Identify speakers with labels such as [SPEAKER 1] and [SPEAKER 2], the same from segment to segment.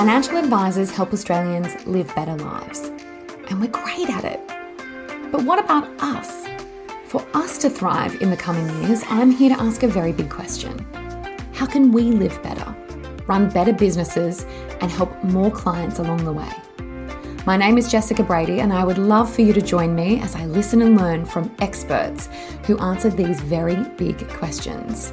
[SPEAKER 1] Financial advisors help Australians live better lives, and we're great at it. But what about us? For us to thrive in the coming years, I'm here to ask a very big question How can we live better, run better businesses, and help more clients along the way? My name is Jessica Brady, and I would love for you to join me as I listen and learn from experts who answer these very big questions.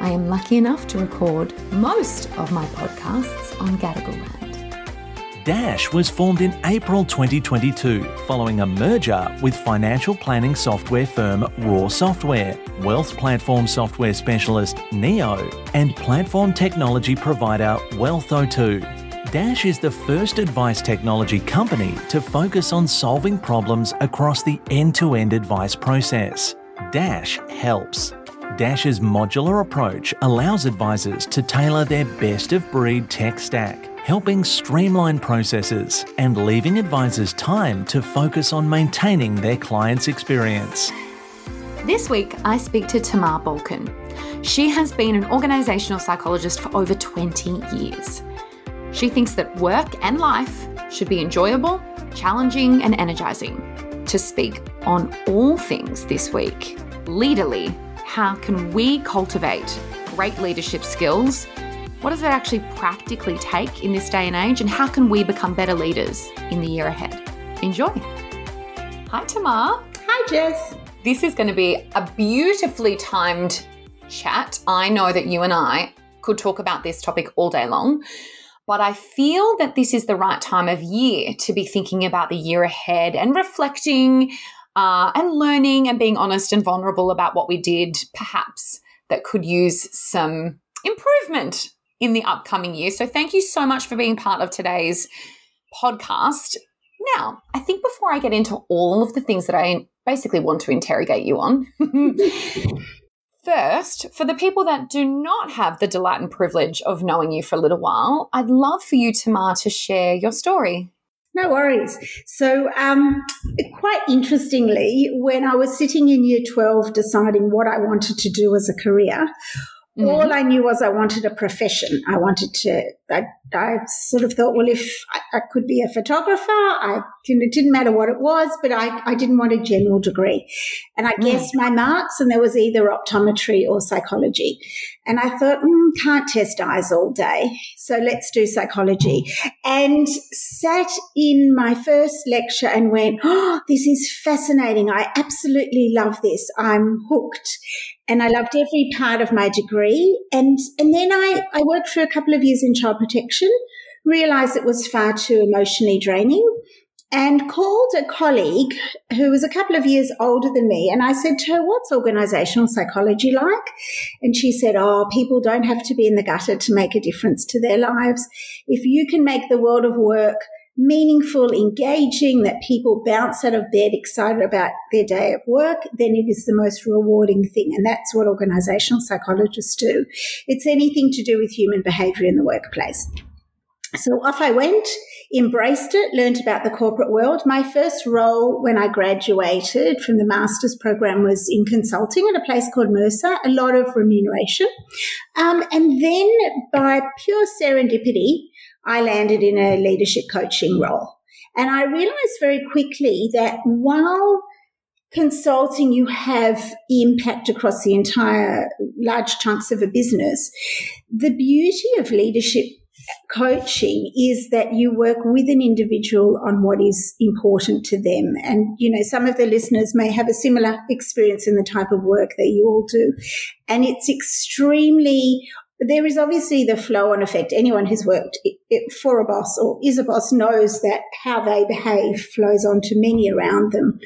[SPEAKER 1] I am lucky enough to record most of my podcasts on Gadigal land.
[SPEAKER 2] Dash was formed in April 2022 following a merger with financial planning software firm Raw Software, wealth platform software specialist Neo, and platform technology provider WealthO2. Dash is the first advice technology company to focus on solving problems across the end to end advice process. Dash helps. Dash's modular approach allows advisors to tailor their best of breed tech stack, helping streamline processes and leaving advisors time to focus on maintaining their clients' experience.
[SPEAKER 1] This week, I speak to Tamar Balkin. She has been an organisational psychologist for over 20 years. She thinks that work and life should be enjoyable, challenging, and energising. To speak on all things this week, Leaderly how can we cultivate great leadership skills? What does it actually practically take in this day and age? And how can we become better leaders in the year ahead? Enjoy. Hi, Tamar.
[SPEAKER 3] Hi, Jess.
[SPEAKER 1] This is going to be a beautifully timed chat. I know that you and I could talk about this topic all day long, but I feel that this is the right time of year to be thinking about the year ahead and reflecting uh, and learning and being honest and vulnerable about what we did, perhaps that could use some improvement in the upcoming year. So, thank you so much for being part of today's podcast. Now, I think before I get into all of the things that I basically want to interrogate you on, first, for the people that do not have the delight and privilege of knowing you for a little while, I'd love for you, Tamar, to share your story.
[SPEAKER 3] No worries. So, um, quite interestingly, when I was sitting in year 12 deciding what I wanted to do as a career, Mm-hmm. All I knew was I wanted a profession. I wanted to, I, I sort of thought, well, if I, I could be a photographer, I, it didn't matter what it was, but I, I didn't want a general degree. And I mm. guessed my marks and there was either optometry or psychology. And I thought, mm, can't test eyes all day. So let's do psychology. And sat in my first lecture and went, oh, this is fascinating. I absolutely love this. I'm hooked and I loved every part of my degree. And, and then I, I worked for a couple of years in child protection, realized it was far too emotionally draining and called a colleague who was a couple of years older than me. And I said to her, what's organizational psychology like? And she said, oh, people don't have to be in the gutter to make a difference to their lives. If you can make the world of work meaningful, engaging, that people bounce out of bed excited about their day of work, then it is the most rewarding thing. And that's what organizational psychologists do. It's anything to do with human behavior in the workplace. So off I went, embraced it, learned about the corporate world. My first role when I graduated from the master's program was in consulting at a place called Mercer, a lot of remuneration. Um, and then by pure serendipity, I landed in a leadership coaching role. And I realized very quickly that while consulting, you have impact across the entire large chunks of a business. The beauty of leadership coaching is that you work with an individual on what is important to them. And, you know, some of the listeners may have a similar experience in the type of work that you all do. And it's extremely there is obviously the flow on effect. Anyone who's worked for a boss or is a boss knows that how they behave flows on to many around them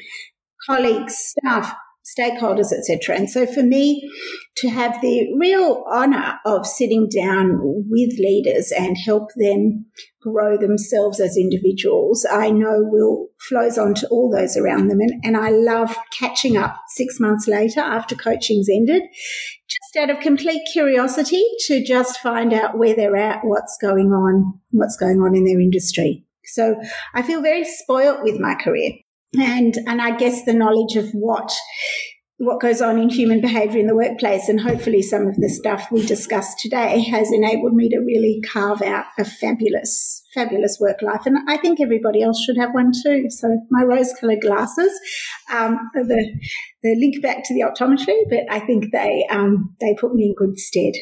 [SPEAKER 3] colleagues, staff, stakeholders, etc. And so for me to have the real honor of sitting down with leaders and help them grow themselves as individuals, I know will flows on to all those around them. And, and I love catching up six months later after coaching's ended, just out of complete curiosity to just find out where they're at, what's going on, what's going on in their industry. So I feel very spoilt with my career and and I guess the knowledge of what what goes on in human behavior in the workplace and hopefully some of the stuff we discussed today has enabled me to really carve out a fabulous fabulous work life. And i think everybody else should have one too. So my rose colored glasses um, the the link back to the optometry but i think they um, they put me in good stead.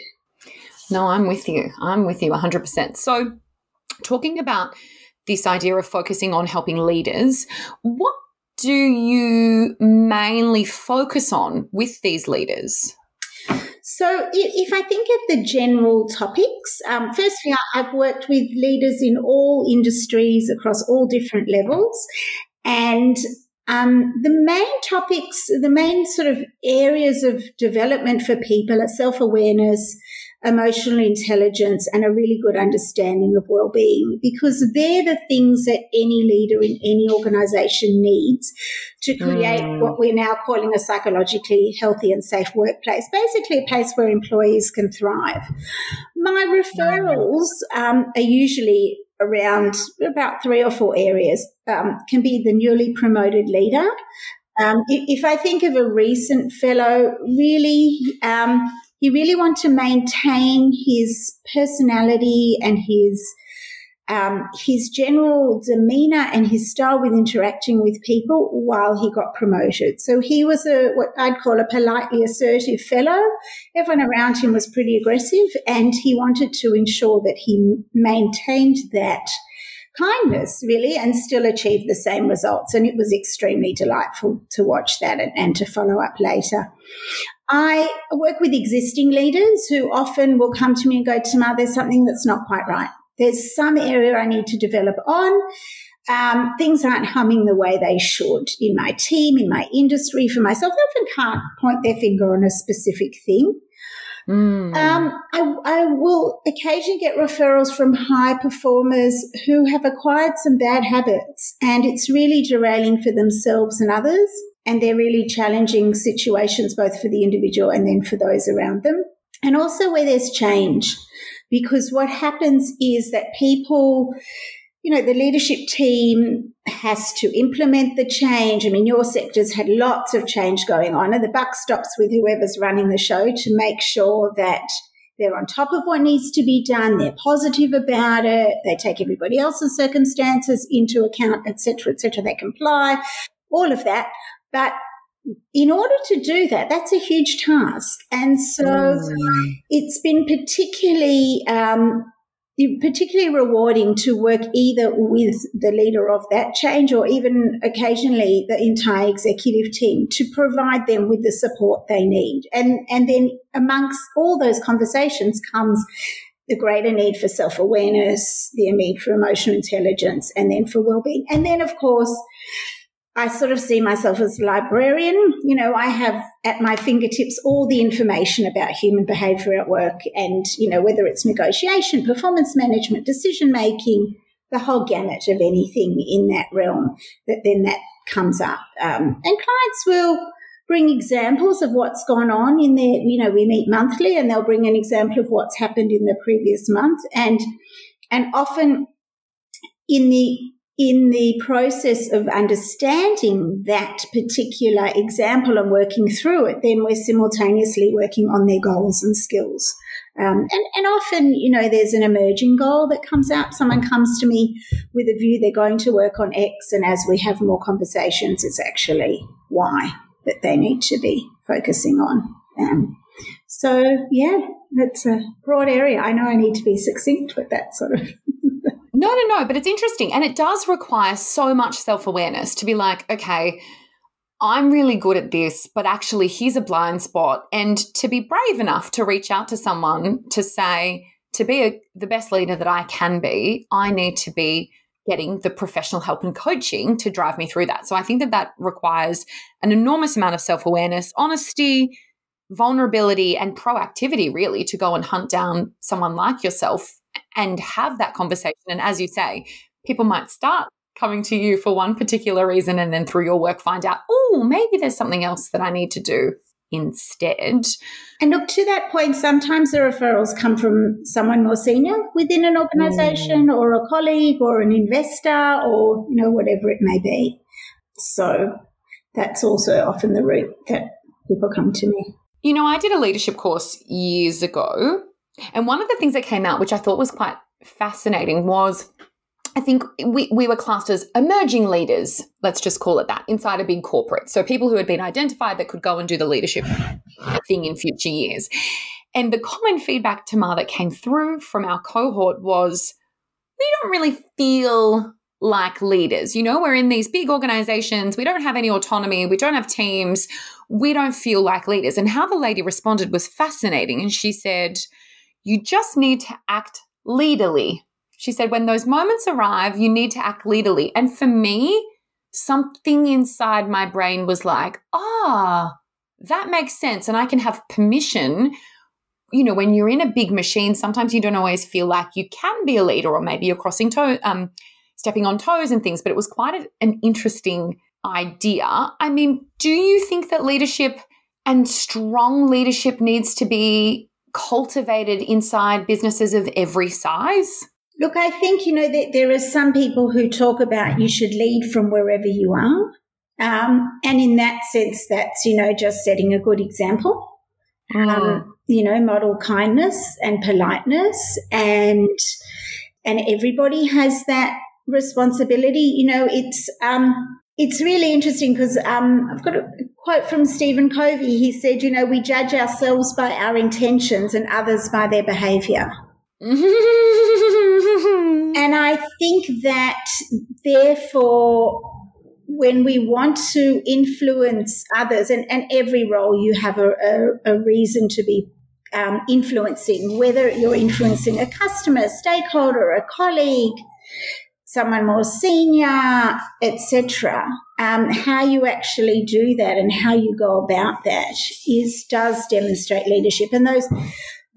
[SPEAKER 1] No i'm with you. I'm with you 100% so talking about this idea of focusing on helping leaders what do you mainly focus on with these leaders?
[SPEAKER 3] So, if I think of the general topics, um, firstly, I've worked with leaders in all industries across all different levels. And um, the main topics, the main sort of areas of development for people are self awareness, emotional intelligence and a really good understanding of well-being because they're the things that any leader in any organization needs to create mm. what we're now calling a psychologically healthy and safe workplace basically a place where employees can thrive my referrals um, are usually around about three or four areas um, can be the newly promoted leader um, if I think of a recent fellow, really, um, he really wanted to maintain his personality and his um, his general demeanor and his style with interacting with people while he got promoted. So he was a what I'd call a politely assertive fellow. Everyone around him was pretty aggressive, and he wanted to ensure that he maintained that kindness, really, and still achieve the same results. And it was extremely delightful to watch that and, and to follow up later. I work with existing leaders who often will come to me and go, Tamar, there's something that's not quite right. There's some area I need to develop on. Um, things aren't humming the way they should in my team, in my industry, for myself. They often can't point their finger on a specific thing. Mm. Um, I, I, will occasionally get referrals from high performers who have acquired some bad habits and it's really derailing for themselves and others. And they're really challenging situations, both for the individual and then for those around them. And also where there's change, because what happens is that people, you know, the leadership team has to implement the change. I mean, your sector's had lots of change going on, and the buck stops with whoever's running the show to make sure that they're on top of what needs to be done. They're positive about it. They take everybody else's circumstances into account, etc., etc. They comply, all of that. But in order to do that, that's a huge task. And so mm. it's been particularly, um, particularly rewarding to work either with the leader of that change or even occasionally the entire executive team to provide them with the support they need. And, and then amongst all those conversations comes the greater need for self awareness, the need for emotional intelligence, and then for well being. And then, of course, I sort of see myself as a librarian. You know, I have at my fingertips all the information about human behavior at work and, you know, whether it's negotiation, performance management, decision making, the whole gamut of anything in that realm that then that comes up. Um, and clients will bring examples of what's gone on in their, you know, we meet monthly and they'll bring an example of what's happened in the previous month. And, and often in the in the process of understanding that particular example and working through it, then we're simultaneously working on their goals and skills. Um, and, and often, you know, there's an emerging goal that comes out. Someone comes to me with a view they're going to work on X, and as we have more conversations, it's actually Y that they need to be focusing on. Um, so, yeah, that's a broad area. I know I need to be succinct with that sort of
[SPEAKER 1] no, no, no. But it's interesting. And it does require so much self awareness to be like, okay, I'm really good at this, but actually, here's a blind spot. And to be brave enough to reach out to someone to say, to be a, the best leader that I can be, I need to be getting the professional help and coaching to drive me through that. So I think that that requires an enormous amount of self awareness, honesty, vulnerability, and proactivity, really, to go and hunt down someone like yourself and have that conversation. And as you say, people might start coming to you for one particular reason and then through your work find out, oh, maybe there's something else that I need to do instead.
[SPEAKER 3] And look, to that point, sometimes the referrals come from someone more senior within an organization mm. or a colleague or an investor or, you know, whatever it may be. So that's also often the route that people come to me.
[SPEAKER 1] You know, I did a leadership course years ago. And one of the things that came out, which I thought was quite fascinating, was I think we, we were classed as emerging leaders, let's just call it that, inside a big corporate. So people who had been identified that could go and do the leadership thing in future years. And the common feedback, Tamar, that came through from our cohort was we don't really feel like leaders. You know, we're in these big organizations, we don't have any autonomy, we don't have teams, we don't feel like leaders. And how the lady responded was fascinating. And she said, You just need to act leaderly she said, when those moments arrive, you need to act leaderly. And for me, something inside my brain was like, ah, that makes sense. And I can have permission. You know, when you're in a big machine, sometimes you don't always feel like you can be a leader, or maybe you're crossing toe, um, stepping on toes and things. But it was quite an interesting idea. I mean, do you think that leadership and strong leadership needs to be cultivated inside businesses of every size?
[SPEAKER 3] Look, I think, you know, that there are some people who talk about you should lead from wherever you are. Um, and in that sense, that's, you know, just setting a good example. Mm. Um, you know, model kindness and politeness and, and everybody has that responsibility. You know, it's, um, it's really interesting because um, I've got a quote from Stephen Covey. He said, you know, we judge ourselves by our intentions and others by their behavior. and I think that therefore, when we want to influence others, and, and every role you have a, a, a reason to be um, influencing, whether you're influencing a customer, stakeholder, a colleague, someone more senior, etc. Um, how you actually do that and how you go about that is does demonstrate leadership, and those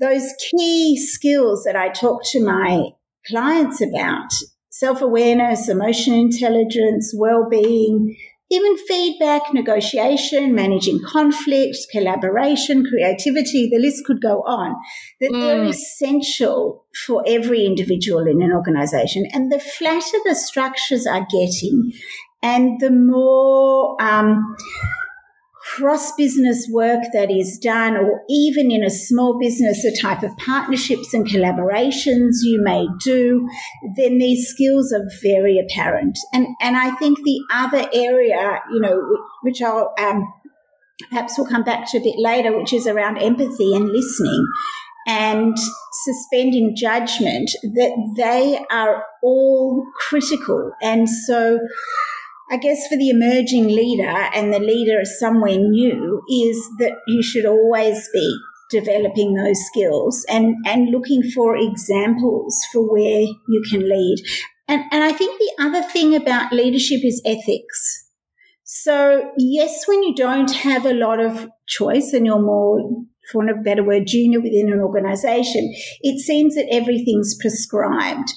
[SPEAKER 3] those key skills that I talk to my clients about self awareness, emotion intelligence, well being, even feedback, negotiation, managing conflicts, collaboration, creativity, the list could go on, that mm. they're essential for every individual in an organization. And the flatter the structures are getting, and the more um, cross business work that is done, or even in a small business, the type of partnerships and collaborations you may do, then these skills are very apparent. And, and I think the other area, you know, which I'll, um, perhaps we'll come back to a bit later, which is around empathy and listening and suspending judgment, that they are all critical. And so, I guess for the emerging leader and the leader is somewhere new is that you should always be developing those skills and, and looking for examples for where you can lead. And, and I think the other thing about leadership is ethics. So yes, when you don't have a lot of choice and you're more, for want of a better word, junior within an organization, it seems that everything's prescribed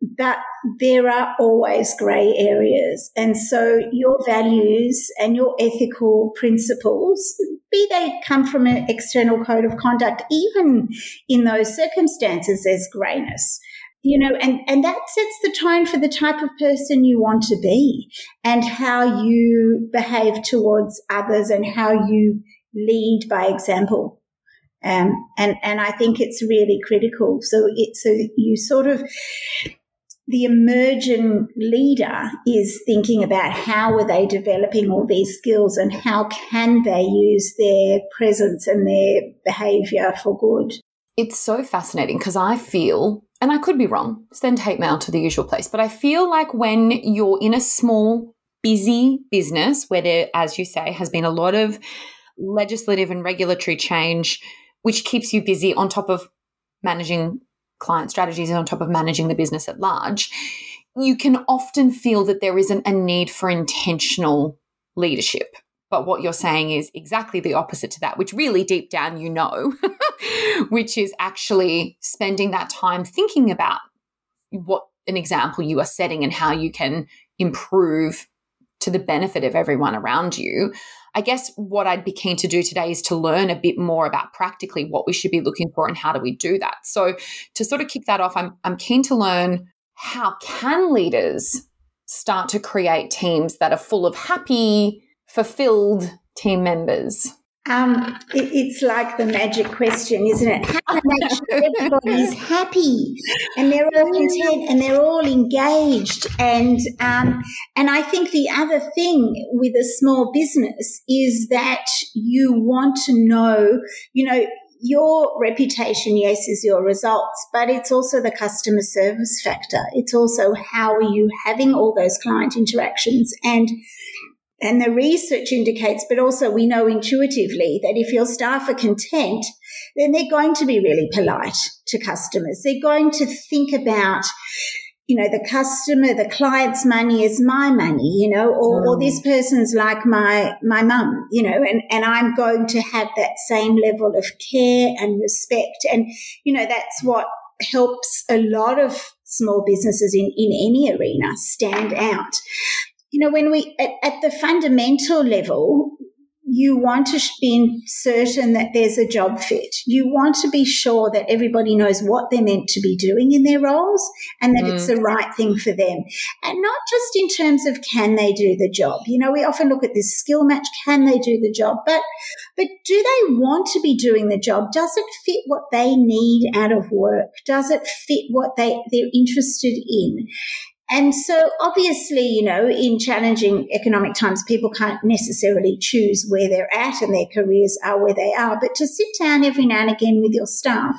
[SPEAKER 3] but there are always grey areas. And so your values and your ethical principles, be they come from an external code of conduct, even in those circumstances, there's greyness. You know, and, and that sets the tone for the type of person you want to be and how you behave towards others and how you lead by example. Um, and, and I think it's really critical. So it, so you sort of, the emergent leader is thinking about how are they developing all these skills and how can they use their presence and their behavior for good.
[SPEAKER 1] It's so fascinating because I feel, and I could be wrong, send hate mail to the usual place, but I feel like when you're in a small, busy business where there, as you say, has been a lot of legislative and regulatory change, which keeps you busy on top of managing client strategies on top of managing the business at large, you can often feel that there isn't a need for intentional leadership. But what you're saying is exactly the opposite to that, which really deep down you know, which is actually spending that time thinking about what an example you are setting and how you can improve to the benefit of everyone around you. I guess what I'd be keen to do today is to learn a bit more about practically what we should be looking for and how do we do that. So to sort of kick that off, I'm I'm keen to learn how can leaders start to create teams that are full of happy, fulfilled team members?
[SPEAKER 3] Um, it, it's like the magic question, isn't it? How to make sure everybody's happy and they're all content and they're all engaged. And um, and I think the other thing with a small business is that you want to know, you know, your reputation, yes, is your results, but it's also the customer service factor. It's also how are you having all those client interactions and and the research indicates, but also we know intuitively that if your staff are content, then they're going to be really polite to customers. They're going to think about, you know, the customer, the client's money is my money, you know, or, mm. or this person's like my, my mum, you know, and, and I'm going to have that same level of care and respect. And, you know, that's what helps a lot of small businesses in, in any arena stand out you know, when we, at, at the fundamental level, you want to be certain that there's a job fit. You want to be sure that everybody knows what they're meant to be doing in their roles and that mm. it's the right thing for them. And not just in terms of can they do the job. You know, we often look at this skill match, can they do the job? But but do they want to be doing the job? Does it fit what they need out of work? Does it fit what they, they're interested in? And so obviously, you know, in challenging economic times, people can't necessarily choose where they're at and their careers are where they are. But to sit down every now and again with your staff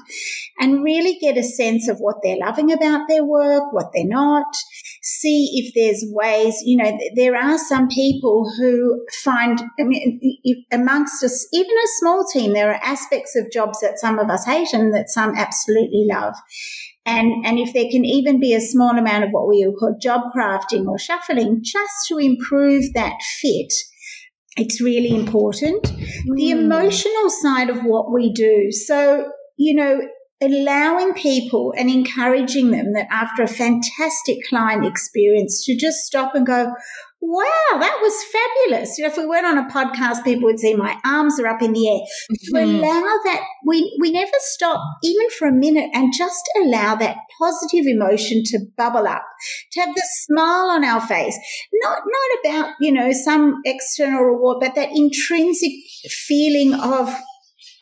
[SPEAKER 3] and really get a sense of what they're loving about their work, what they're not, see if there's ways, you know, there are some people who find, I mean, amongst us, even a small team, there are aspects of jobs that some of us hate and that some absolutely love. And, and if there can even be a small amount of what we call job crafting or shuffling just to improve that fit, it's really important. Mm. The emotional side of what we do. So, you know, allowing people and encouraging them that after a fantastic client experience to just stop and go, wow, that was fabulous. You know, if we went on a podcast, people would see my arms are up in the air. Mm-hmm. To allow that, we, we never stop even for a minute and just allow that positive emotion to bubble up, to have the smile on our face. Not, not about, you know, some external reward, but that intrinsic feeling of,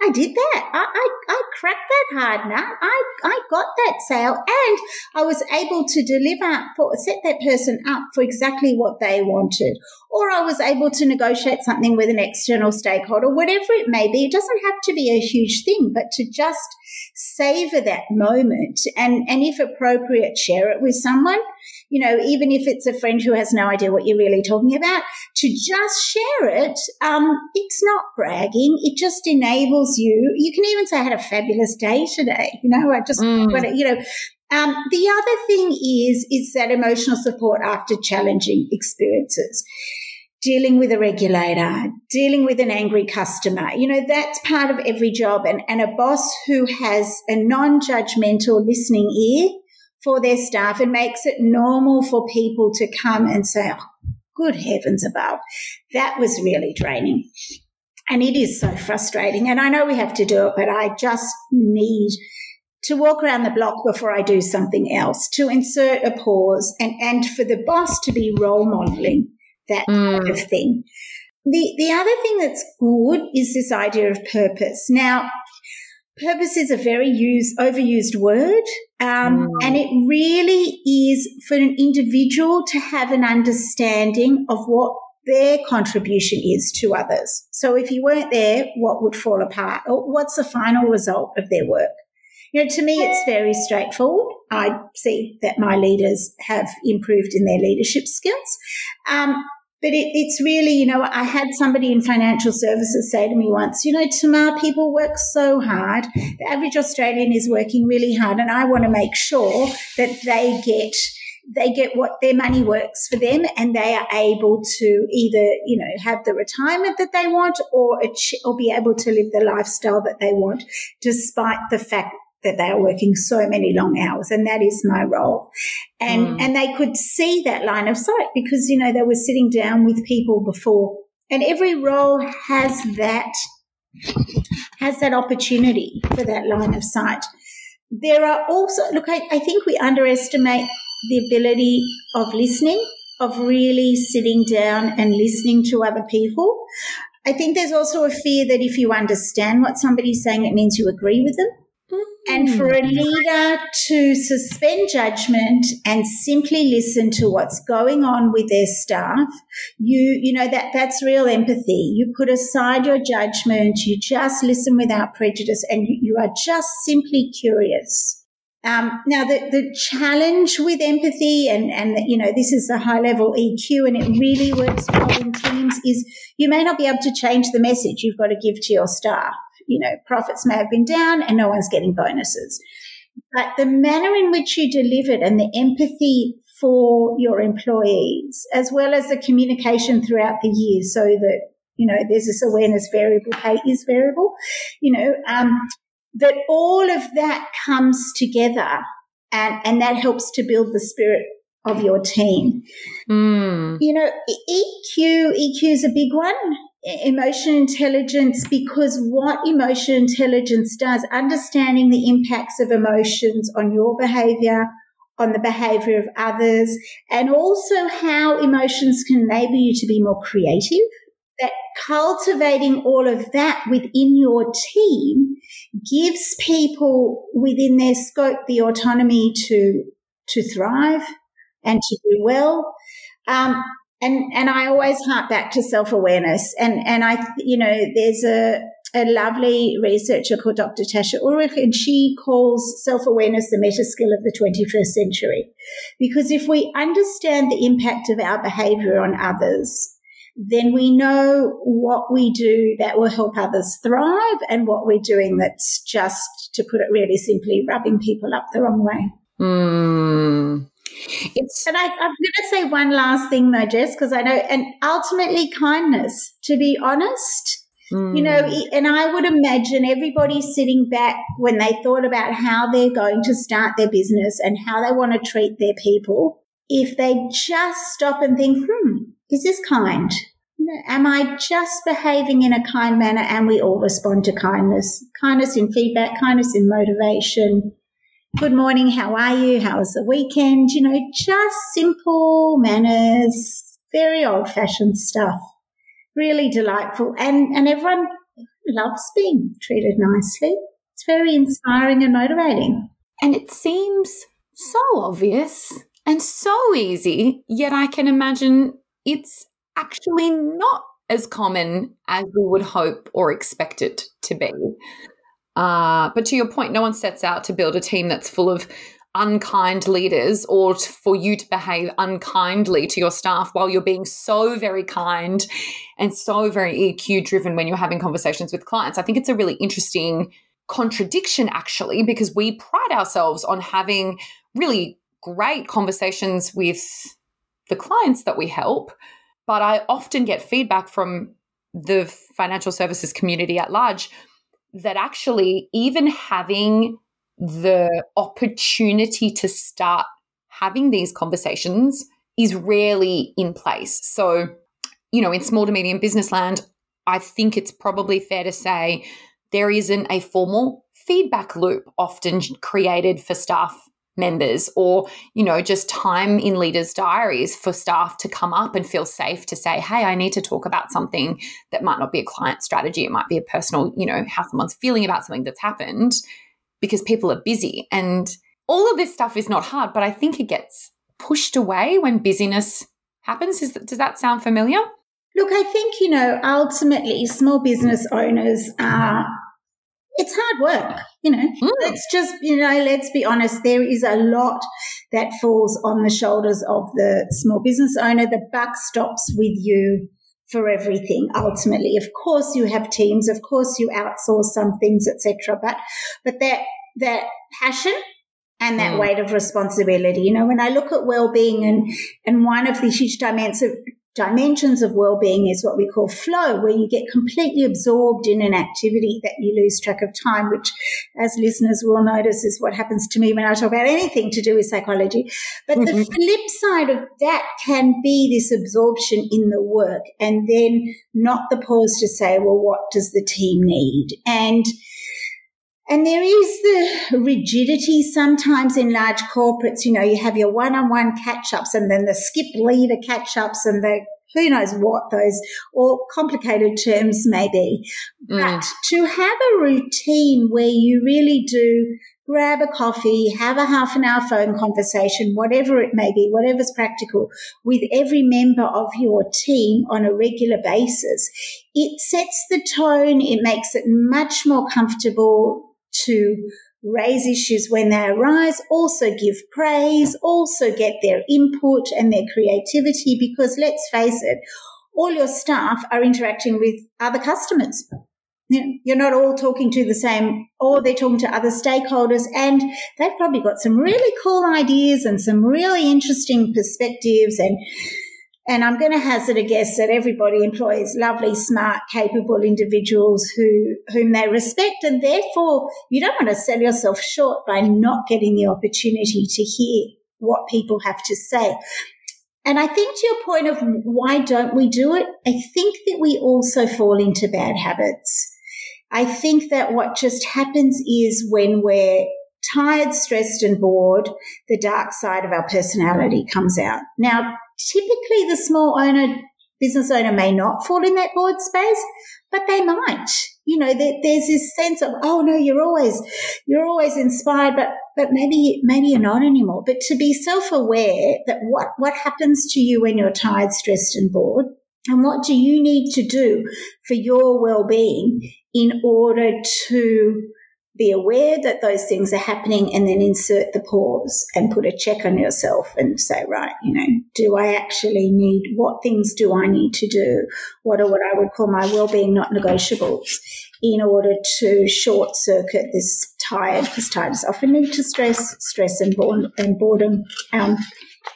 [SPEAKER 3] I did that. I, I, I cracked that hard nut. I, I got that sale and I was able to deliver for, set that person up for exactly what they wanted. Or I was able to negotiate something with an external stakeholder, whatever it may be. It doesn't have to be a huge thing, but to just savor that moment and, and if appropriate, share it with someone you know, even if it's a friend who has no idea what you're really talking about, to just share it, um, it's not bragging. It just enables you. You can even say, I had a fabulous day today. You know, I just, mm. you know, um, the other thing is, is that emotional support after challenging experiences dealing with a regulator, dealing with an angry customer. You know, that's part of every job. And, and a boss who has a non judgmental listening ear for their staff and makes it normal for people to come and say, oh, good heavens above. That was really draining. And it is so frustrating. And I know we have to do it, but I just need to walk around the block before I do something else, to insert a pause and, and for the boss to be role modeling that mm. kind of thing. The, the other thing that's good is this idea of purpose. Now, purpose is a very used, overused word. Um, mm. And it really is for an individual to have an understanding of what their contribution is to others. So if you weren't there, what would fall apart? Or what's the final result of their work? You know, to me, it's very straightforward. I see that my leaders have improved in their leadership skills. Um, but it, it's really, you know, I had somebody in financial services say to me once, you know, Tamar, people work so hard. The average Australian is working really hard, and I want to make sure that they get they get what their money works for them and they are able to either, you know, have the retirement that they want or, or be able to live the lifestyle that they want, despite the fact that they are working so many long hours and that is my role and mm. and they could see that line of sight because you know they were sitting down with people before and every role has that has that opportunity for that line of sight there are also look I, I think we underestimate the ability of listening of really sitting down and listening to other people I think there's also a fear that if you understand what somebody's saying, it means you agree with them. And for a leader to suspend judgment and simply listen to what's going on with their staff, you, you know, that, that's real empathy. You put aside your judgment, you just listen without prejudice, and you, you are just simply curious. Um, now, the, the challenge with empathy, and, and you know, this is a high level EQ, and it really works well in teams, is you may not be able to change the message you've got to give to your staff you know, profits may have been down and no one's getting bonuses. But the manner in which you delivered and the empathy for your employees, as well as the communication throughout the year so that, you know, there's this awareness variable pay is variable, you know, um, that all of that comes together and, and that helps to build the spirit of your team. Mm. You know, EQ, EQ is a big one emotion intelligence because what emotion intelligence does, understanding the impacts of emotions on your behavior, on the behavior of others, and also how emotions can enable you to be more creative. That cultivating all of that within your team gives people within their scope the autonomy to, to thrive and to do well. Um, and and I always hark back to self awareness, and and I you know there's a a lovely researcher called Dr. Tasha Eurich, and she calls self awareness the meta skill of the 21st century. Because if we understand the impact of our behavior on others, then we know what we do that will help others thrive and what we're doing that's just, to put it really simply, rubbing people up the wrong way.
[SPEAKER 1] Mm.
[SPEAKER 3] It's and I, am going to say one last thing though, Jess, because I know, and ultimately kindness. To be honest, mm. you know, hmm. and I would imagine everybody sitting back when they thought about how they're going to start their business and how they want to treat their people. If they just stop and think, hmm, is this kind? am I just behaving in a kind manner? And we all respond to kindness, kindness in feedback, kindness in motivation, good morning, how are you? How was the weekend? You know, just simple manners, very old fashioned stuff. Really delightful. And, and everyone loves being treated nicely. It's very inspiring and motivating.
[SPEAKER 1] And it seems so obvious and so easy, yet I can imagine it's actually not as common as we would hope or expect it to be. Uh, but to your point, no one sets out to build a team that's full of unkind leaders or for you to behave unkindly to your staff while you're being so very kind and so very EQ driven when you're having conversations with clients. I think it's a really interesting contradiction, actually, because we pride ourselves on having really great conversations with the clients that we help. But I often get feedback from the financial services community at large that actually even having the opportunity to start having these conversations is rarely in place. So, you know, in small to medium business land, I think it's probably fair to say there isn't a formal feedback loop often created for staff members or you know just time in leaders diaries for staff to come up and feel safe to say hey i need to talk about something that might not be a client strategy. It might be a personal you know how someone's feeling about something that's happened because people are busy. And all of this stuff is not hard but i think it gets pushed away when busyness happens. Is, does that sound familiar?
[SPEAKER 3] Look i think you know ultimately small business owners are it's hard work, you know. Mm. Let's just, you know, let's be honest. There is a lot that falls on the shoulders of the small business owner. The buck stops with you for everything. Ultimately, of course, you have teams. Of course, you outsource some things, etc. But, but that that passion and that mm. weight of responsibility. You know, when I look at well-being and, and one of the huge dimensions, dimensions of well-being is what we call flow, where you get completely absorbed in an activity that you lose track of time, which as listeners will notice is what happens to me when I talk about anything to do with psychology. But mm-hmm. the flip side of that can be this absorption in the work and then not the pause to say, well, what does the team need? And and there is the rigidity sometimes in large corporates. You know, you have your one on one catch ups and then the skip leader catch ups and the who knows what those or complicated terms may be. Mm. But to have a routine where you really do grab a coffee, have a half an hour phone conversation, whatever it may be, whatever's practical, with every member of your team on a regular basis. It sets the tone. It makes it much more comfortable to raise issues when they arise, also give praise, also get their input and their creativity because let's face it, all your staff are interacting with other customers. You're not all talking to the same, or they're talking to other stakeholders, and they've probably got some really cool ideas and some really interesting perspectives and and I'm going to hazard a guess that everybody employs lovely, smart, capable individuals who, whom they respect. And therefore, you don't want to sell yourself short by not getting the opportunity to hear what people have to say. And I think to your point of why don't we do it? I think that we also fall into bad habits. I think that what just happens is when we're tired, stressed and bored, the dark side of our personality comes out. Now, typically the small owner, business owner may not fall in that board space, but they might. You know, there, there's this sense of, oh no, you're always, you're always inspired, but, but maybe, maybe you're not anymore. But to be self-aware that what, what happens to you when you're tired, stressed and bored, and what do you need to do for your well-being in order to be aware that those things are happening and then insert the pause and put a check on yourself and say, right, you know, do I actually need, what things do I need to do? What are what I would call my well-being not negotiables in order to short circuit this tired, because tired is often linked to stress, stress and, and boredom, um,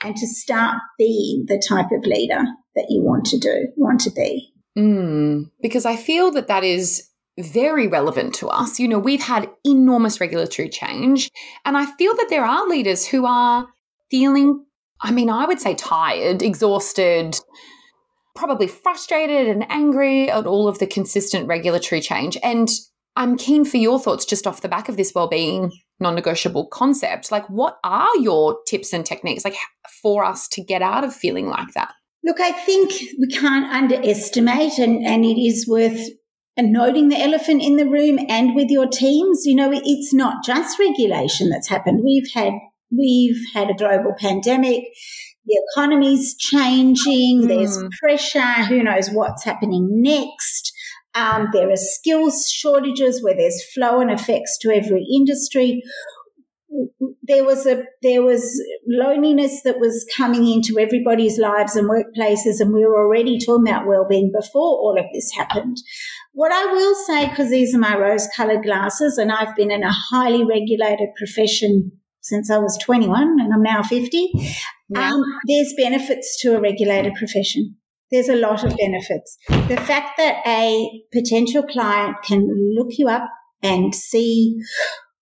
[SPEAKER 3] and to start being the type of leader that you want to do, want to be.
[SPEAKER 1] Mm, because I feel that that is very relevant to us. You know, we've had enormous regulatory change, and I feel that there are leaders who are feeling, I mean, I would say tired, exhausted, probably frustrated and angry at all of the consistent regulatory change. And I'm keen for your thoughts just off the back of this well-being non-negotiable concept. Like what are your tips and techniques like for us to get out of feeling like that?
[SPEAKER 3] Look, I think we can't underestimate and, and it is worth and noting the elephant in the room and with your teams. You know, it's not just regulation that's happened. We've had, we've had a global pandemic. The economy's changing. Mm. There's pressure. Who knows what's happening next? Um, there are skills shortages where there's flow and effects to every industry there was a there was loneliness that was coming into everybody's lives and workplaces and we were already talking about well-being before all of this happened. What i will say because these are my rose colored glasses and i've been in a highly regulated profession since i was 21 and i'm now 50 yeah. um, there's benefits to a regulated profession. There's a lot of benefits. The fact that a potential client can look you up and see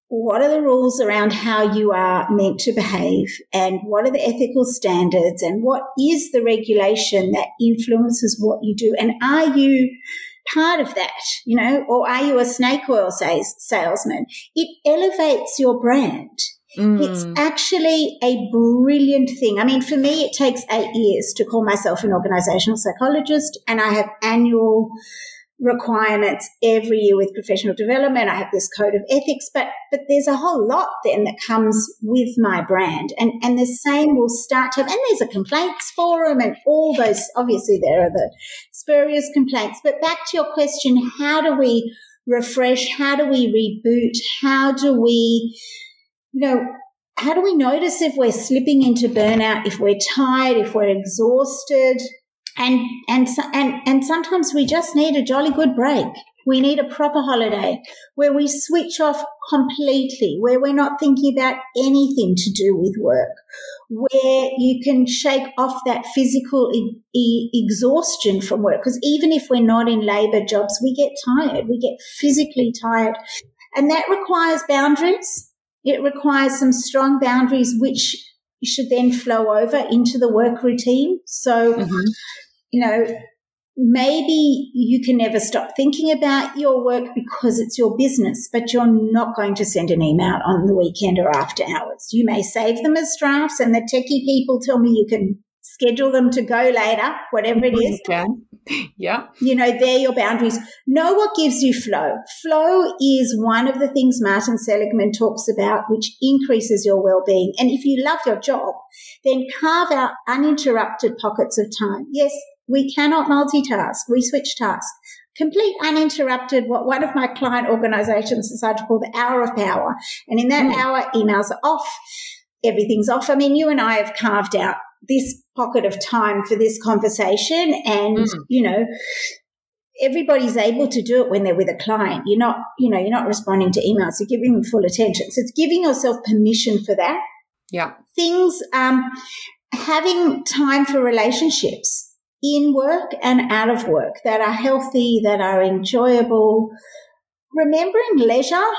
[SPEAKER 3] what are the rules around how you are meant to behave? And what are the ethical standards? And what is the regulation that influences what you do? And are you part of that you know or are you a snake oil salesman? It elevates your brand. Mm. it's actually a brilliant thing. I mean for me it takes eight years to call myself an organizational psychologist and i have annual requirements every year with professional development. I have this code of ethics, but, but there's a whole lot then that comes with my brand. And, and the same will start to, and there's a complaints forum and all those, obviously there are the spurious complaints. But back to your question, how do we refresh? How do we reboot? How do we, you know, how do we notice if we're slipping into burnout, if we're tired, if we're exhausted? And and and and sometimes we just need a jolly good break. We need a proper holiday where we switch off completely, where we're not thinking about anything to do with work, where you can shake off that physical e- e- exhaustion from work. Because even if we're not in labor jobs, we get tired. We get physically tired. And that requires boundaries. It requires some strong boundaries, which should then flow over into the work routine. So, mm-hmm. You know, maybe you can never stop thinking about your work because it's your business, but you're not going to send an email on the weekend or after hours. You may save them as drafts, and the techie people tell me you can schedule them to go later, whatever it is.
[SPEAKER 1] Okay. Yeah.
[SPEAKER 3] You know, they're your boundaries. Know what gives you flow. Flow is one of the things Martin Seligman talks about, which increases your well-being. And if you love your job, then carve out uninterrupted pockets of time. Yes, we cannot multitask. We switch tasks. Complete uninterrupted, what one of my client organizations decided to call the hour of power. And in that mm. hour, emails are off. Everything's off. I mean, you and I have carved out this pocket of time for this conversation and, mm. you know, everybody's able to do it when they're with a client. You're not, you know, you're not responding to emails. You're giving them full attention. So it's giving yourself permission for that.
[SPEAKER 1] Yeah.
[SPEAKER 3] Things, um, having time for relationships in work and out of work that are healthy, that are enjoyable. Remembering leisure,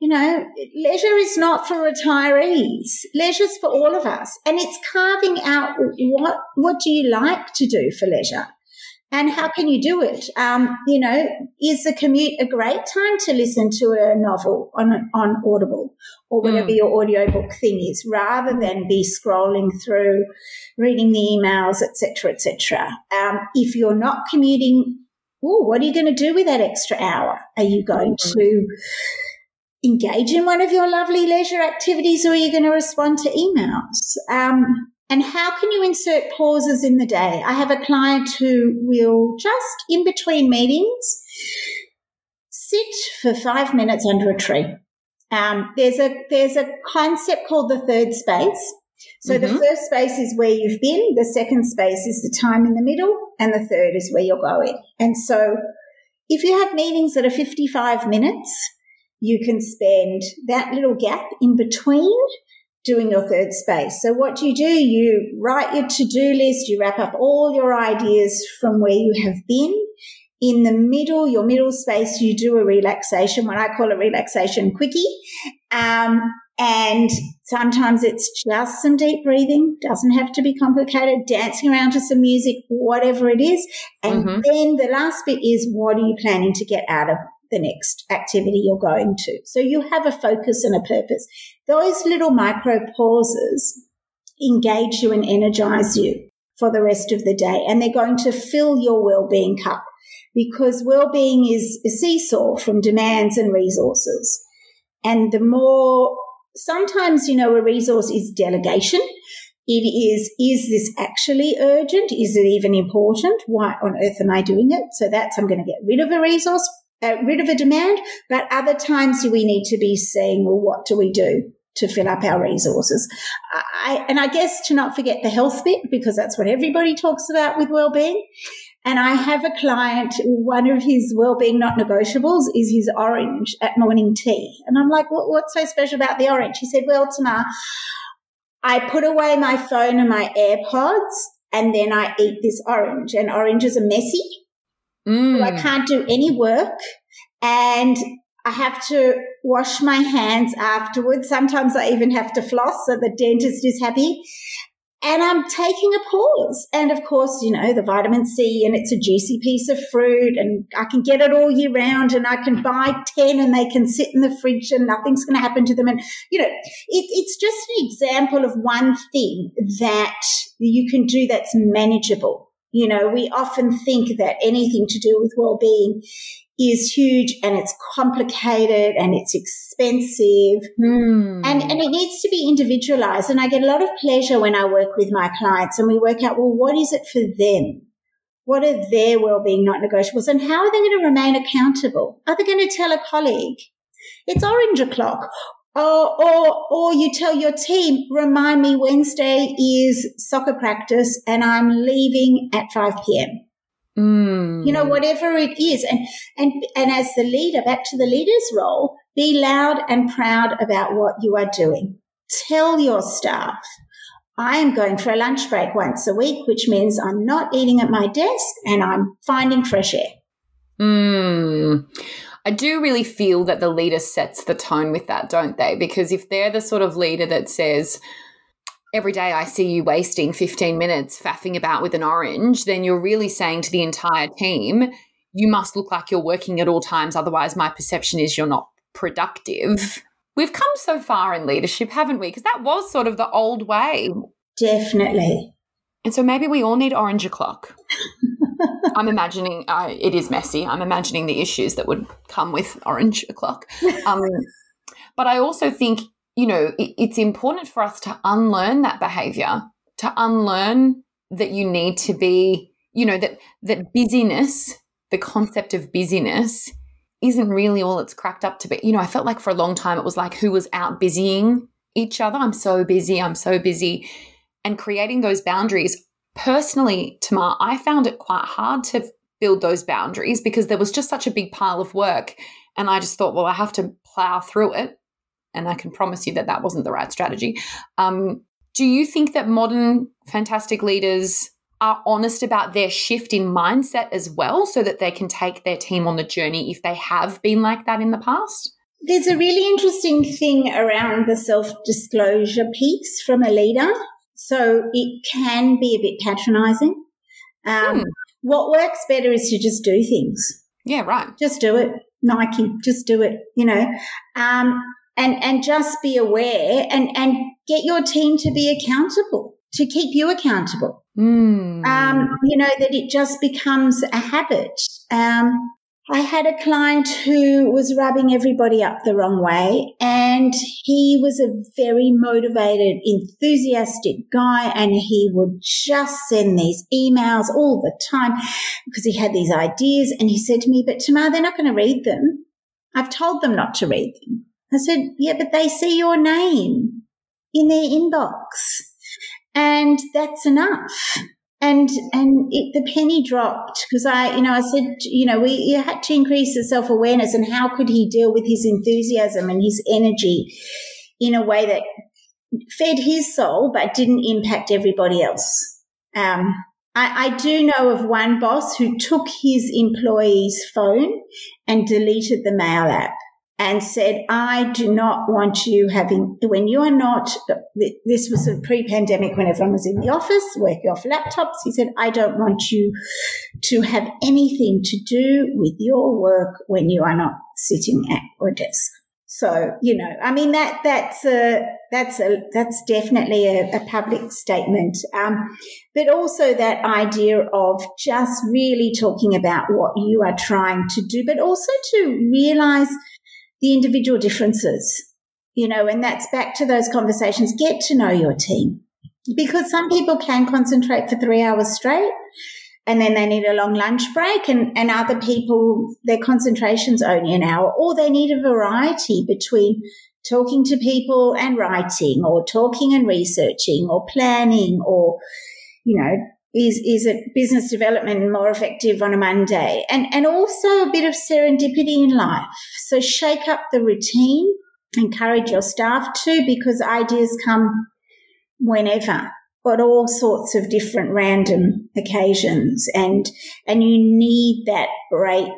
[SPEAKER 3] you know, leisure is not for retirees. Leisure's for all of us. And it's carving out what, what do you like to do for leisure? And how can you do it? Um, you know, is the commute a great time to listen to a novel on on Audible or whatever mm. your audiobook thing is, rather than be scrolling through, reading the emails, etc., etc. Um, if you're not commuting, ooh, what are you going to do with that extra hour? Are you going mm. to engage in one of your lovely leisure activities, or are you going to respond to emails? Um, and how can you insert pauses in the day? I have a client who will just in between meetings sit for five minutes under a tree. Um, there's a there's a concept called the third space. So mm-hmm. the first space is where you've been, the second space is the time in the middle, and the third is where you're going. And so if you have meetings that are 55 minutes, you can spend that little gap in between doing your third space. So what do you do? You write your to-do list, you wrap up all your ideas from where you have been. In the middle, your middle space, you do a relaxation, what I call a relaxation quickie. Um, and sometimes it's just some deep breathing, doesn't have to be complicated, dancing around to some music, whatever it is. And mm-hmm. then the last bit is what are you planning to get out of the next activity you're going to. So you have a focus and a purpose. Those little micro pauses engage you and energize you for the rest of the day. And they're going to fill your well-being cup because well-being is a seesaw from demands and resources. And the more sometimes, you know, a resource is delegation. It is, is this actually urgent? Is it even important? Why on earth am I doing it? So that's, I'm going to get rid of a resource rid of a demand, but other times we need to be saying, well, what do we do? to fill up our resources. I, and I guess to not forget the health bit because that's what everybody talks about with well-being. And I have a client, one of his well-being not negotiables is his orange at morning tea. And I'm like, what, what's so special about the orange? He said, well, Tamar, I put away my phone and my AirPods and then I eat this orange and oranges are messy. Mm. So I can't do any work and I have to wash my hands afterwards. Sometimes I even have to floss so the dentist is happy. And I'm taking a pause. And of course, you know, the vitamin C and it's a juicy piece of fruit and I can get it all year round and I can buy 10 and they can sit in the fridge and nothing's going to happen to them. And, you know, it, it's just an example of one thing that you can do that's manageable you know, we often think that anything to do with well-being is huge and it's complicated and it's expensive
[SPEAKER 1] mm.
[SPEAKER 3] and, and it needs to be individualized. And I get a lot of pleasure when I work with my clients and we work out, well, what is it for them? What are their well-being not negotiables and how are they going to remain accountable? Are they going to tell a colleague? It's orange o'clock or, or, or you tell your team, remind me Wednesday is soccer practice and I'm leaving at 5 p.m.
[SPEAKER 1] Mm.
[SPEAKER 3] You know, whatever it is. And, and, and as the leader, back to the leader's role, be loud and proud about what you are doing. Tell your staff, I am going for a lunch break once a week, which means I'm not eating at my desk and I'm finding fresh air.
[SPEAKER 1] Mm. I do really feel that the leader sets the tone with that, don't they? Because if they're the sort of leader that says, every day I see you wasting 15 minutes faffing about with an orange, then you're really saying to the entire team, you must look like you're working at all times. Otherwise, my perception is you're not productive. We've come so far in leadership, haven't we? Because that was sort of the old way.
[SPEAKER 3] Definitely.
[SPEAKER 1] And so maybe we all need orange o'clock. I'm imagining uh, it is messy. I'm imagining the issues that would come with orange o'clock. Um, but I also think you know, it, it's important for us to unlearn that behavior, to unlearn that you need to be, you know, that that busyness, the concept of busyness isn't really all it's cracked up to be. You know, I felt like for a long time it was like who was out busying each other. I'm so busy, I'm so busy. And creating those boundaries. Personally, Tamar, I found it quite hard to build those boundaries because there was just such a big pile of work. And I just thought, well, I have to plow through it and I can promise you that that wasn't the right strategy. Um, do you think that modern fantastic leaders are honest about their shift in mindset as well so that they can take their team on the journey if they have been like that in the past?
[SPEAKER 3] There's a really interesting thing around the self disclosure piece from a leader. So it can be a bit patronizing. Um, hmm. What works better is to just do things.
[SPEAKER 1] Yeah, right.
[SPEAKER 3] Just do it. Nike, just do it, you know. Um, and and just be aware and and get your team to be accountable to keep you accountable
[SPEAKER 1] mm.
[SPEAKER 3] um, you know that it just becomes a habit um, I had a client who was rubbing everybody up the wrong way, and he was a very motivated, enthusiastic guy, and he would just send these emails all the time because he had these ideas. And he said to me, But Tamar, they're not going to read them. I've told them not to read them. I said, yeah, but they see your name in their inbox and that's enough. And, and it, the penny dropped because I, you know, I said, you know, we had to increase the self awareness and how could he deal with his enthusiasm and his energy in a way that fed his soul but didn't impact everybody else. Um, I, I, do know of one boss who took his employee's phone and deleted the mail app and said, I do not want you having, when you are not, this was a pre pandemic when everyone was in the office working off laptops. He said, I don't want you to have anything to do with your work when you are not sitting at your desk. So, you know, I mean, that, that's a, that's a, that's definitely a, a public statement. Um, but also that idea of just really talking about what you are trying to do, but also to realize the individual differences, you know, and that's back to those conversations. Get to know your team because some people can concentrate for three hours straight and then they need a long lunch break and, and other people, their concentration's only an hour or they need a variety between talking to people and writing or talking and researching or planning or, you know, is is it business development more effective on a Monday? And and also a bit of serendipity in life. So shake up the routine, encourage your staff to, because ideas come whenever, but all sorts of different random occasions. And and you need that break.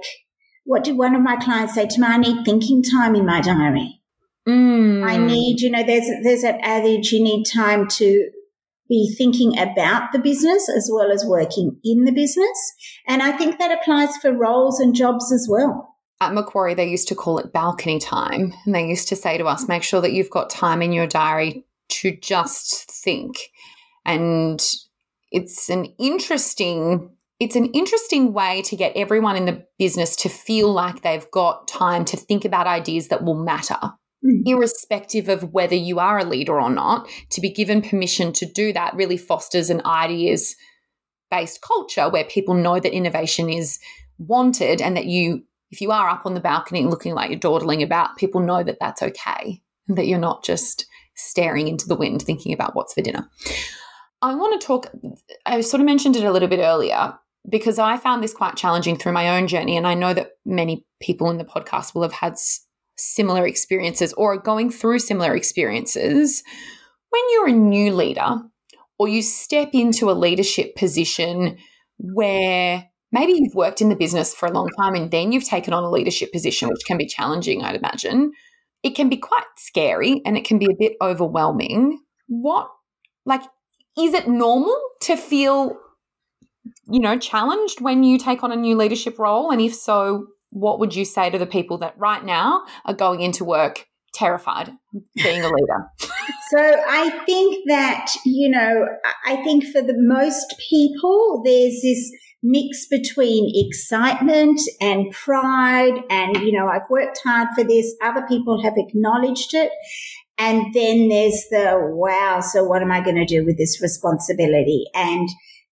[SPEAKER 3] What did one of my clients say to me? I need thinking time in my diary.
[SPEAKER 1] Mm.
[SPEAKER 3] I need, you know, there's there's that adage you need time to be thinking about the business as well as working in the business. And I think that applies for roles and jobs as well.
[SPEAKER 1] At Macquarie, they used to call it balcony time. And they used to say to us, make sure that you've got time in your diary to just think. And it's an interesting it's an interesting way to get everyone in the business to feel like they've got time to think about ideas that will matter.
[SPEAKER 3] Mm.
[SPEAKER 1] irrespective of whether you are a leader or not, to be given permission to do that really fosters an ideas based culture where people know that innovation is wanted and that you, if you are up on the balcony looking like you're dawdling about, people know that that's okay and that you're not just staring into the wind thinking about what's for dinner. I want to talk, I sort of mentioned it a little bit earlier. because I found this quite challenging through my own journey. And I know that many people in the podcast will have had similar experiences or going through similar experiences. When you're a new leader or you step into a leadership position where maybe you've worked in the business for a long time and then you've taken on a leadership position, which can be challenging, I'd imagine. It can be quite scary and it can be a bit overwhelming. What, like, is it normal to feel, you know, challenged when you take on a new leadership role? And if so, what would you say to the people that right now are going into work terrified being a leader?
[SPEAKER 3] so I think that, you know, I think for the most people, there's this mix between excitement and pride. And, you know, I've worked hard for this. Other people have acknowledged it. And then there's the, wow, so what am I going to do with this responsibility? And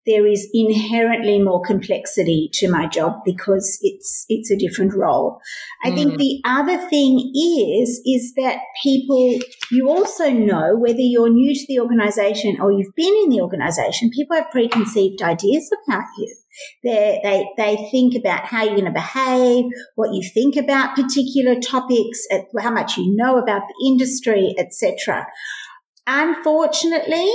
[SPEAKER 3] there is inherently more complexity to my job because it's it's a different role. I mm. think the other thing is is that people you also know whether you're new to the organization or you've been in the organization, people have preconceived ideas about you. They, they, they think about how you're going to behave, what you think about particular topics, how much you know about the industry, etc. Unfortunately,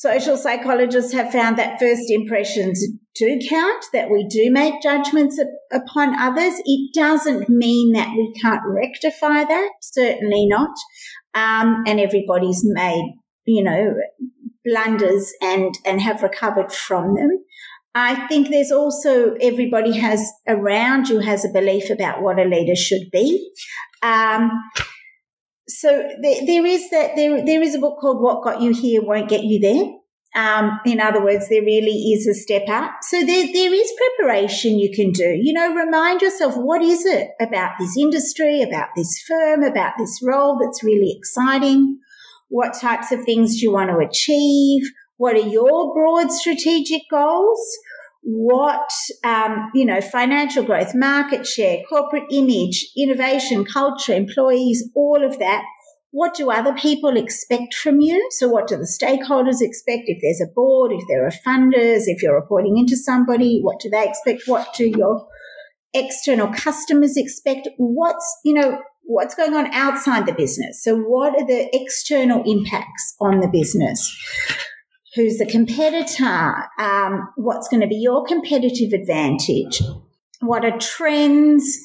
[SPEAKER 3] social psychologists have found that first impressions do count, that we do make judgments upon others. It doesn't mean that we can't rectify that, certainly not. Um, and everybody's made, you know, blunders and, and have recovered from them. I think there's also everybody has around you has a belief about what a leader should be. Um, so there, there is that there there is a book called What Got You Here Won't Get You There. Um, in other words, there really is a step up. So there there is preparation you can do. You know, remind yourself what is it about this industry, about this firm, about this role that's really exciting. What types of things do you want to achieve? What are your broad strategic goals? What, um, you know, financial growth, market share, corporate image, innovation, culture, employees, all of that. What do other people expect from you? So what do the stakeholders expect? If there's a board, if there are funders, if you're reporting into somebody, what do they expect? What do your external customers expect? What's, you know, what's going on outside the business? So what are the external impacts on the business? Who's the competitor, um, what's going to be your competitive advantage, what are trends.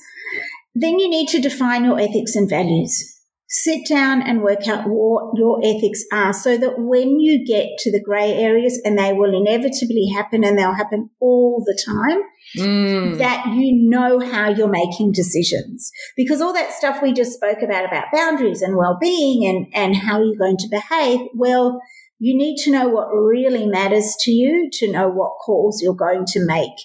[SPEAKER 3] Then you need to define your ethics and values. Sit down and work out what your ethics are so that when you get to the grey areas, and they will inevitably happen and they'll happen all the time, mm. that you know how you're making decisions. Because all that stuff we just spoke about, about boundaries and well-being and, and how you're going to behave, well, you need to know what really matters to you to know what calls you're going to make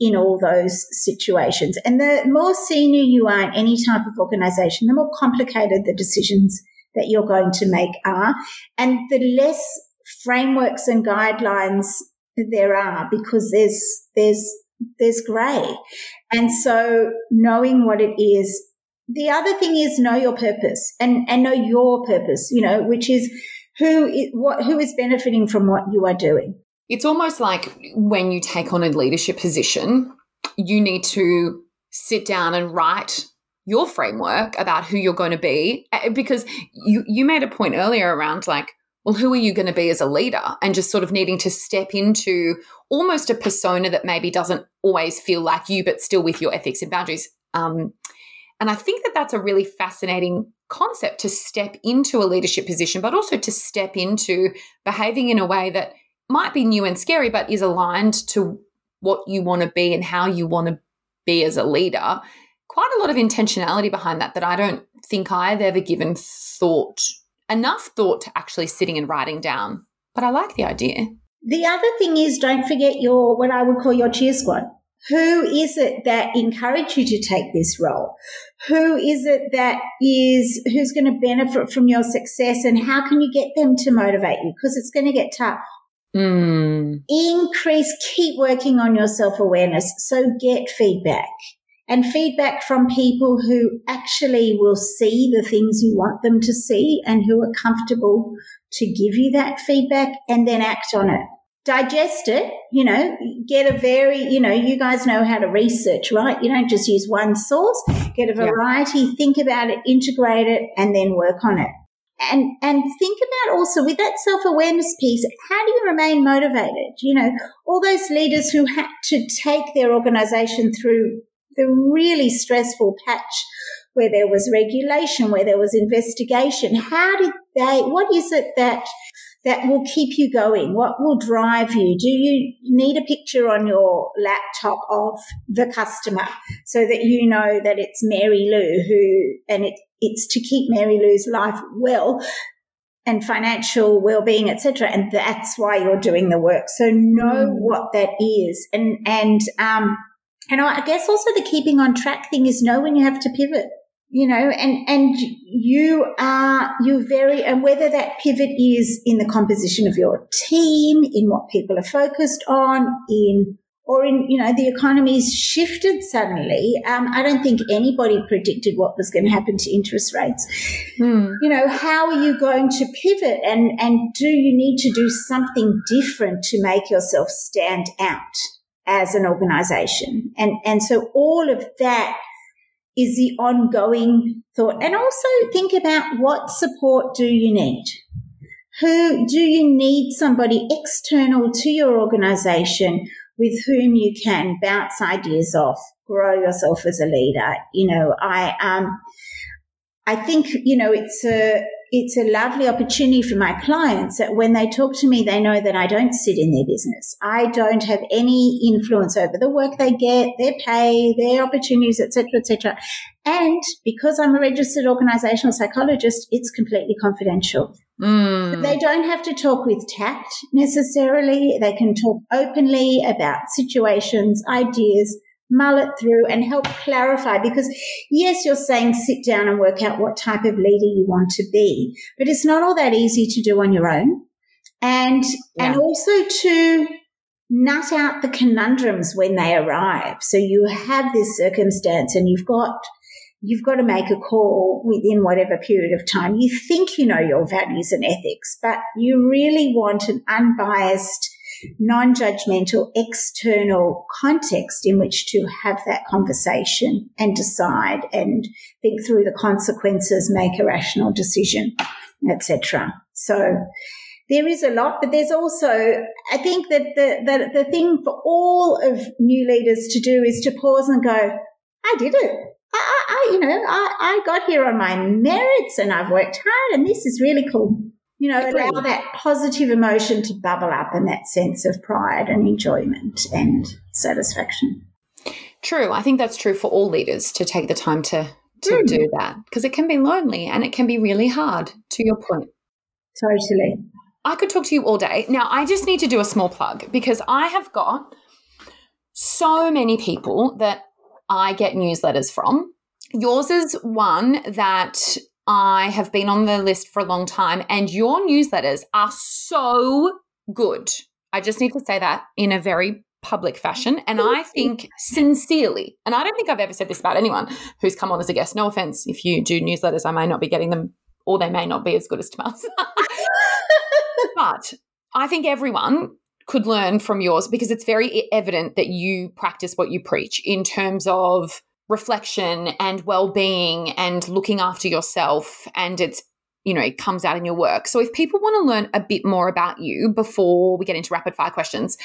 [SPEAKER 3] in all those situations. And the more senior you are in any type of organization, the more complicated the decisions that you're going to make are. And the less frameworks and guidelines there are because there's, there's, there's grey. And so knowing what it is, the other thing is know your purpose and, and know your purpose, you know, which is who is, what, who is benefiting from what you are doing?
[SPEAKER 1] It's almost like when you take on a leadership position, you need to sit down and write your framework about who you're going to be eh, because you you made a point earlier around like well who are you going to be as a leader and just sort of needing to step into almost a persona that maybe doesn't always feel like you but still with your ethics and boundaries um, and i think that that's a really fascinating concept to step into a leadership position, but also to step into behaving in a way that might be new and scary, but is aligned to what you want to be and how you want to be as a leader. Quite a lot of intentionality behind that that I don't think I've ever given thought, enough thought to actually sitting and writing down. But I like the idea.
[SPEAKER 3] The other thing is don't forget your, what I would call your cheer squad. Who is it that encouraged you to take this role? Who is it that is, who's going to benefit from your success and how can you get them to motivate you? Because it's going to get tough.
[SPEAKER 1] Mm.
[SPEAKER 3] Increase, keep working on your self awareness. So get feedback and feedback from people who actually will see the things you want them to see and who are comfortable to give you that feedback and then act on it. Digest it, you know, get a very, you know, you guys know how to research, right? You don't just use one source, get a variety, yeah. think about it, integrate it, and then work on it. And, and think about also with that self awareness piece, how do you remain motivated? You know, all those leaders who had to take their organization through the really stressful patch where there was regulation, where there was investigation. How did they, what is it that that will keep you going? What will drive you? Do you need a picture on your laptop of the customer so that you know that it's Mary Lou who, and it, it's to keep Mary Lou's life well and financial well-being, etc. And that's why you're doing the work. So know mm. what that is. And, and, um, and I guess also the keeping on track thing is know when you have to pivot you know, and, and you are, you very, and whether that pivot is in the composition of your team, in what people are focused on, in, or in, you know, the economy's shifted suddenly. Um, I don't think anybody predicted what was going to happen to interest rates. Hmm. You know, how are you going to pivot and, and do you need to do something different to make yourself stand out as an organization? And, and so all of that is the ongoing thought. And also think about what support do you need? Who do you need somebody external to your organization with whom you can bounce ideas off, grow yourself as a leader? You know, I, um, I think, you know, it's a, it's a lovely opportunity for my clients that when they talk to me, they know that I don't sit in their business. I don't have any influence over the work they get, their pay, their opportunities, etc., etc. And because I'm a registered organizational psychologist, it's completely confidential. Mm. They don't have to talk with tact necessarily. They can talk openly about situations, ideas, mull it through and help clarify because yes, you're saying sit down and work out what type of leader you want to be, but it's not all that easy to do on your own. And, yeah. and also to nut out the conundrums when they arrive. So you have this circumstance and you've got, you've got to make a call within whatever period of time. You think you know your values and ethics, but you really want an unbiased, non judgmental external context in which to have that conversation and decide and think through the consequences, make a rational decision, etc. So there is a lot, but there's also, I think that the, the, the thing for all of new leaders to do is to pause and go, I did it. I, I, you know, I, I got here on my merits and I've worked hard and this is really cool you know, allow that positive emotion to bubble up and that sense of pride and enjoyment and satisfaction.
[SPEAKER 1] True. I think that's true for all leaders to take the time to to mm. do that because it can be lonely and it can be really hard to your point.
[SPEAKER 3] Totally.
[SPEAKER 1] I could talk to you all day. Now, I just need to do a small plug because I have got so many people that I get newsletters from. Yours is one that I have been on the list for a long time, and your newsletters are so good. I just need to say that in a very public fashion. And I think sincerely, and I don't think I've ever said this about anyone who's come on as a guest. No offense if you do newsletters, I may not be getting them, or they may not be as good as Tamar's. but I think everyone could learn from yours because it's very evident that you practice what you preach in terms of reflection and well-being and looking after yourself and it's you know it comes out in your work. So if people want to learn a bit more about you before we get into rapid fire questions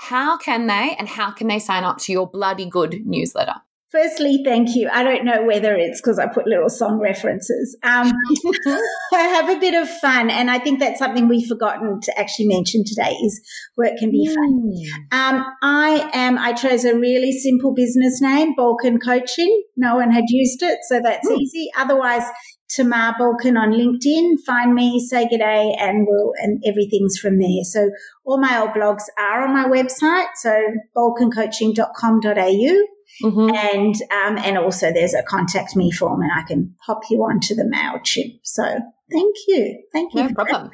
[SPEAKER 1] how can they and how can they sign up to your bloody good newsletter
[SPEAKER 3] Firstly, thank you. I don't know whether it's because I put little song references. Um, I have a bit of fun, and I think that's something we've forgotten to actually mention today is work can be mm. fun. Um, I am. I chose a really simple business name, Balkin Coaching. No one had used it, so that's mm. easy. Otherwise, Tamar Balkin on LinkedIn. Find me, say good day, and we'll and everything's from there. So all my old blogs are on my website, so balkincoaching.com.au. Mm-hmm. And um, and also there's a contact me form, and I can pop you onto the Mailchimp. So thank you, thank you.
[SPEAKER 1] No problem.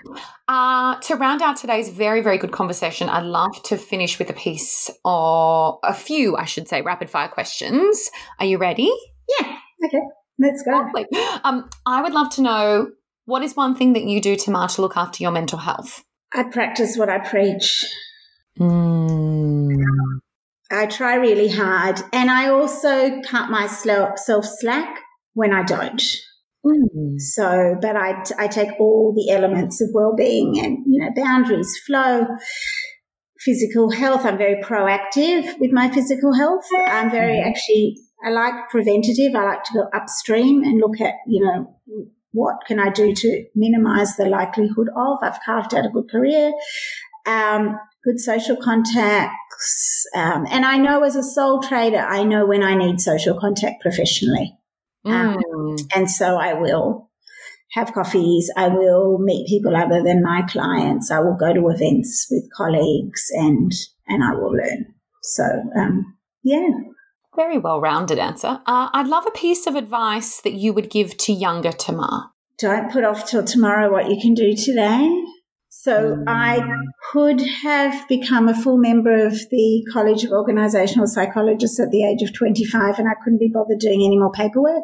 [SPEAKER 1] Uh, to round out today's very very good conversation, I'd love to finish with a piece or a few, I should say, rapid fire questions. Are you ready?
[SPEAKER 3] Yeah. Okay. Let's go. Lovely.
[SPEAKER 1] Um, I would love to know what is one thing that you do, Tamar, to look after your mental health?
[SPEAKER 3] I practice what I preach.
[SPEAKER 1] Mm.
[SPEAKER 3] I try really hard. And I also cut myself slack when I don't.
[SPEAKER 1] Mm.
[SPEAKER 3] So, but I, I take all the elements of well-being and, you know, boundaries, flow, physical health. I'm very proactive with my physical health. I'm very
[SPEAKER 1] Mm-hmm.
[SPEAKER 3] actually, I like preventative. I like to go upstream and look at, you know, what can I do to minimize the likelihood of? I've carved out a good career, um, good social contacts. Um, and I know as a sole trader, I know when I need social contact professionally. Um,
[SPEAKER 1] Mm.
[SPEAKER 3] and so I will have coffees. I will meet people other than my clients. I will go to events with colleagues and, and I will learn. So, um, yeah.
[SPEAKER 1] Very well rounded answer. Uh, I'd love a piece of advice that you would give to younger Tamar.
[SPEAKER 3] Don't put off till tomorrow what you can do today. So I could have become a full member of the College of Organisational Psychologists at the age of 25 and I couldn't be bothered doing any more paperwork.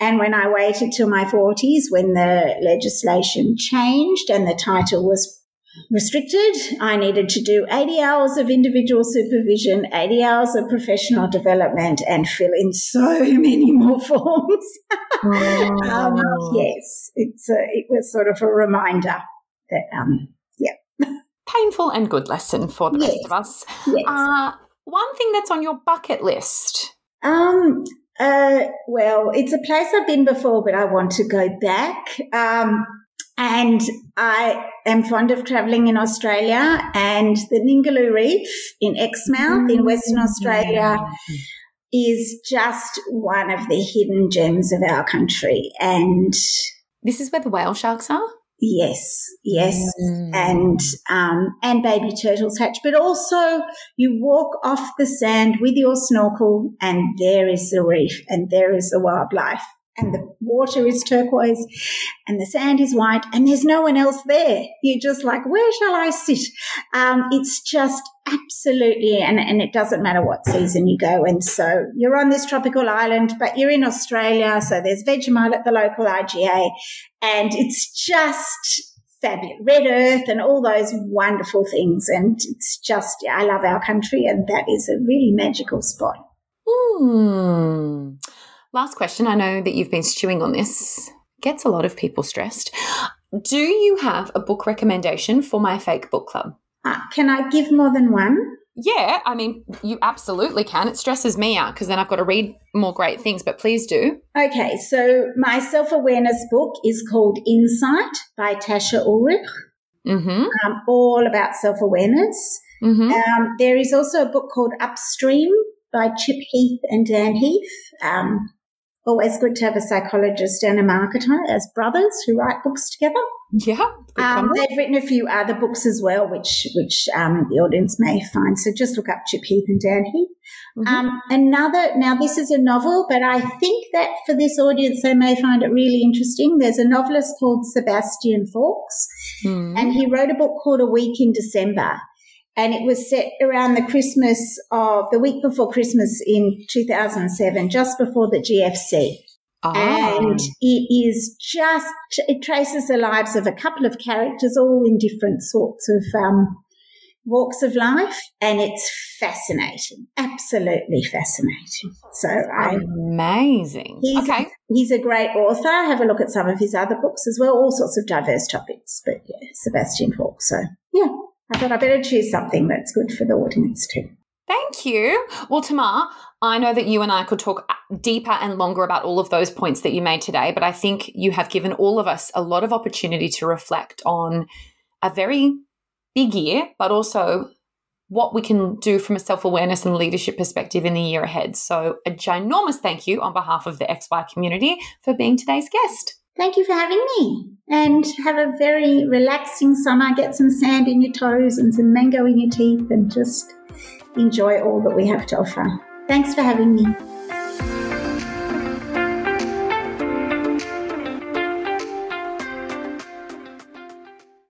[SPEAKER 3] And when I waited till my 40s, when the legislation changed and the title was restricted, I needed to do 80 hours of individual supervision, 80 hours of professional development and fill in so many more forms. um, yes, it's a, it was sort of a reminder that, um,
[SPEAKER 1] Painful and good lesson for the rest of us.
[SPEAKER 3] yes.
[SPEAKER 1] Uh, one thing that's on your bucket list.
[SPEAKER 3] Um, uh, well, it's a place I've been before, but I want to go back. Um, and I am fond of traveling in Australia and the Ningaloo Reef in Exmouth in Western Australia is just one of the hidden gems of our country. And
[SPEAKER 1] This is where the whale sharks are.
[SPEAKER 3] Yes, yes.
[SPEAKER 1] Mm.
[SPEAKER 3] and um, and baby turtles hatch. But also, you walk off the sand with your snorkel, and there is the reef, and there is the wildlife, and the water is turquoise, and the sand is white, and there's no one else there. You're just like, where shall I sit? Um, it's just absolutely, and and it doesn't matter what season you go. And so you're on this tropical island, but you're in Australia, so there's Vegemite at the local IGA, and it's just fabulous red earth and all those wonderful things and it's just i love our country and that is a really magical spot
[SPEAKER 1] Hmm. Last question. I know that you've been stewing on this. Gets a lot of people stressed. Do you have a book recommendation for my fake book club?
[SPEAKER 3] uh, can i give more than one
[SPEAKER 1] Yeah, I mean, you absolutely can. It stresses me out because then I've got to read more great things, but please do.
[SPEAKER 3] okay so my self-awareness book is called insight by Tasha Eurich
[SPEAKER 1] Mm
[SPEAKER 3] um, all about self-awareness
[SPEAKER 1] hmm. Mm hmm.
[SPEAKER 3] um, there is also a book called upstream by chip heath and dan heath um, always good to have a psychologist and a marketer as brothers who write books together
[SPEAKER 1] Yeah.
[SPEAKER 3] Um, they've written a few other books as well, which which um, the audience may find. So just look up Chip Heath and Dan Heath.
[SPEAKER 1] Mhm.
[SPEAKER 3] Um, another now this is a novel, but I think that for this audience they may find it really interesting. There's a novelist called Sebastian Faulks,
[SPEAKER 1] Hmm.
[SPEAKER 3] and he wrote a book called A Week in December. And it was set around the Christmas of the week before Christmas in 2007, just before the GFC
[SPEAKER 1] Ah.
[SPEAKER 3] and it is just it traces the lives of a couple of characters all in different sorts of um, walks of life and it's fascinating absolutely fascinating so I,
[SPEAKER 1] Amazing.
[SPEAKER 3] he's,
[SPEAKER 1] okay.
[SPEAKER 3] he's a great author have a look at some of his other books as well all sorts of diverse topics but yeah sebastian Faulks. so yeah i thought i better choose something that's good for the audience too
[SPEAKER 1] Thank you. Well, Tamar, I know that you and I could talk uh, deeper and longer about all of those points that you made today, but I think you have given all of us a lot of opportunity to reflect on a very big year, but also what we can do from a self awareness and leadership perspective in the year ahead. So, a ginormous thank you on behalf of the XY community for being today's guest.
[SPEAKER 3] Thank you for having me and have a very relaxing summer. Get some sand in your toes and some mango in your teeth and just enjoy all that we have to offer. Thanks for having me.